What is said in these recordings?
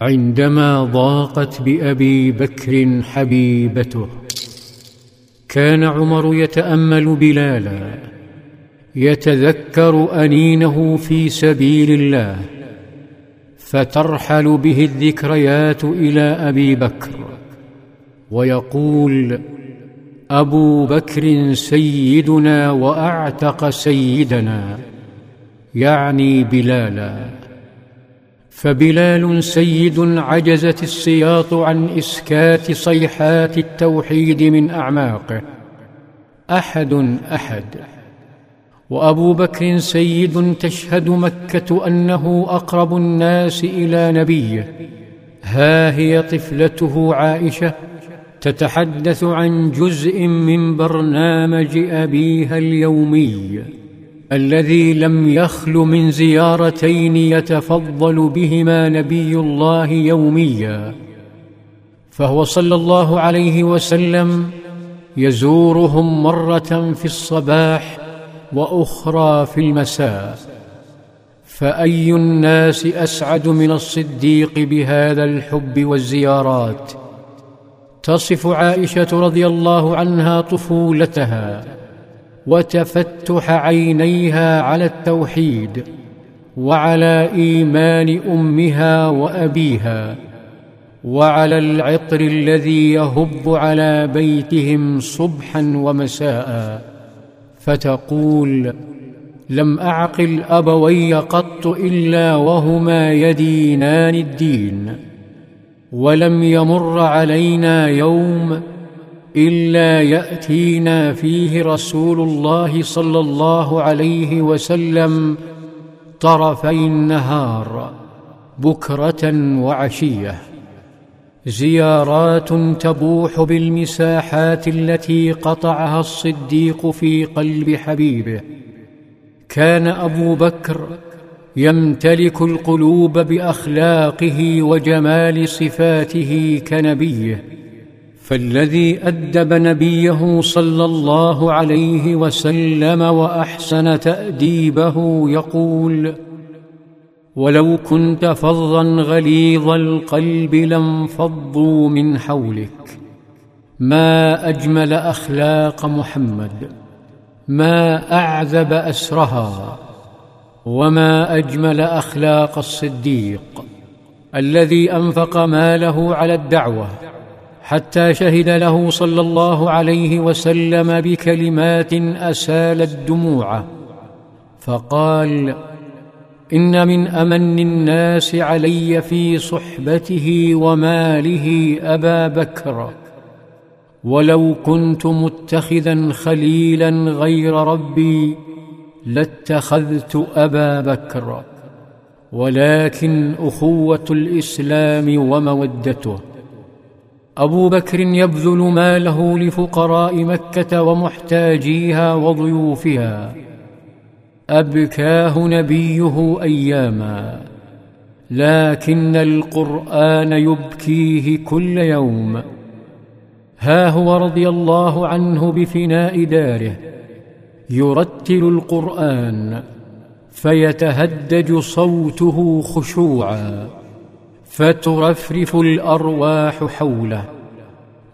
عندما ضاقت بأبي بكر حبيبته كان عمر يتأمل بلالا يتذكر أنينه في سبيل الله فترحل به الذكريات إلى أبي بكر ويقول أبو بكر سيدنا وأعتق سيدنا يعني بلالا. فبلال سيد عجزت السياط عن إسكات صيحات التوحيد من أعماقه. أحد أحد. وأبو بكر سيد تشهد مكة أنه أقرب الناس إلى نبيه. ها هي طفلته عائشة تتحدث عن جزء من برنامج أبيها اليومي. الذي لم يخل من زيارتين يتفضل بهما نبي الله يوميا فهو صلى الله عليه وسلم يزورهم مرة في الصباح وأخرى في المساء فأي الناس أسعد من الصديق بهذا الحب والزيارات؟ تصف عائشة رضي الله عنها طفولتها. وتفتح عينيها على التوحيد وعلى إيمان أمها وأبيها وعلى العطر الذي يهب على بيتهم صبحا ومساء. فتقول لم أعقل أبوي قط إلا وهما يدينان الدين ولم يمر علينا يوم إلا يأتينا فيه رسول الله صلى الله عليه وسلم طرفي النهار بكرة وعشية. زيارات تبوح بالمساحات التي قطعها الصديق في قلب حبيبه. كان أبو بكر يمتلك القلوب بأخلاقه وجمال صفاته كنبيه. فالذي أدب نبيه صلى الله عليه وسلم وأحسن تأديبه يقول ولو كنت فظا غليظ القلب لانفضوا من حولك. ما أجمل أخلاق محمد. ما أعذب أسرها. وما أجمل أخلاق الصديق. الذي أنفق ماله على الدعوة. حتى شهد له صلى الله عليه وسلم بكلمات اسالت دموعه فقال إن من أمن الناس علي في صحبته وماله أبا بكر. ولو كنت متخذا خليلا غير ربي لاتخذت أبا بكر. ولكن أخوة الإسلام ومودته. أبو بكر يبذل ماله لفقراء مكة ومحتاجيها وضيوفها. أبكاه نبيه أياما. لكن القرآن يبكيه كل يوم. ها هو رضي الله عنه بفناء داره. يرتل القرآن فيتهدج صوته خشوعا. فترفرف الأرواح حوله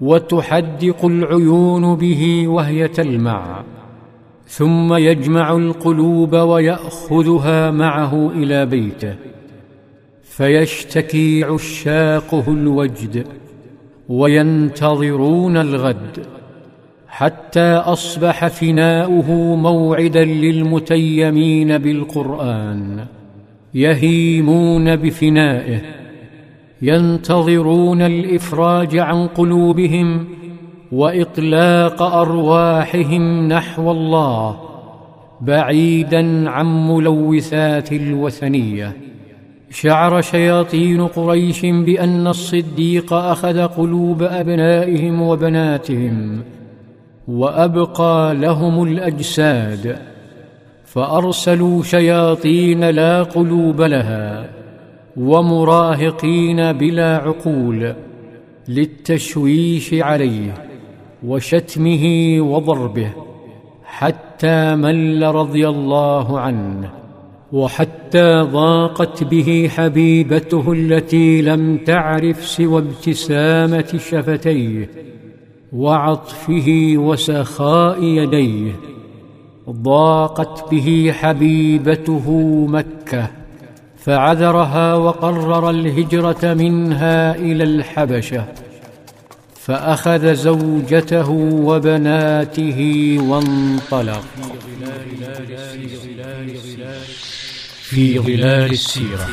وتحدق العيون به وهي تلمع ثم يجمع القلوب ويأخذها معه إلى بيته فيشتكي عشاقه الوجد وينتظرون الغد حتى أصبح فناؤه موعدا للمتيمين بالقرآن يهيمون بفنائه ينتظرون الإفراج عن قلوبهم وإطلاق أرواحهم نحو الله بعيدا عن ملوثات الوثنية. شعر شياطين قريش بأن الصديق أخذ قلوب أبنائهم وبناتهم وأبقى لهم الأجساد فأرسلوا شياطين لا قلوب لها. ومراهقين بلا عقول للتشويش عليه وشتمه وضربه حتى مل رضي الله عنه وحتى ضاقت به حبيبته التي لم تعرف سوى ابتسامة شفتيه وعطفه وسخاء يديه ضاقت به حبيبته مكة فعذرها وقرر الهجرة منها إلى الحبشة فأخذ زوجته وبناته وانطلق. في ظلال السيرة.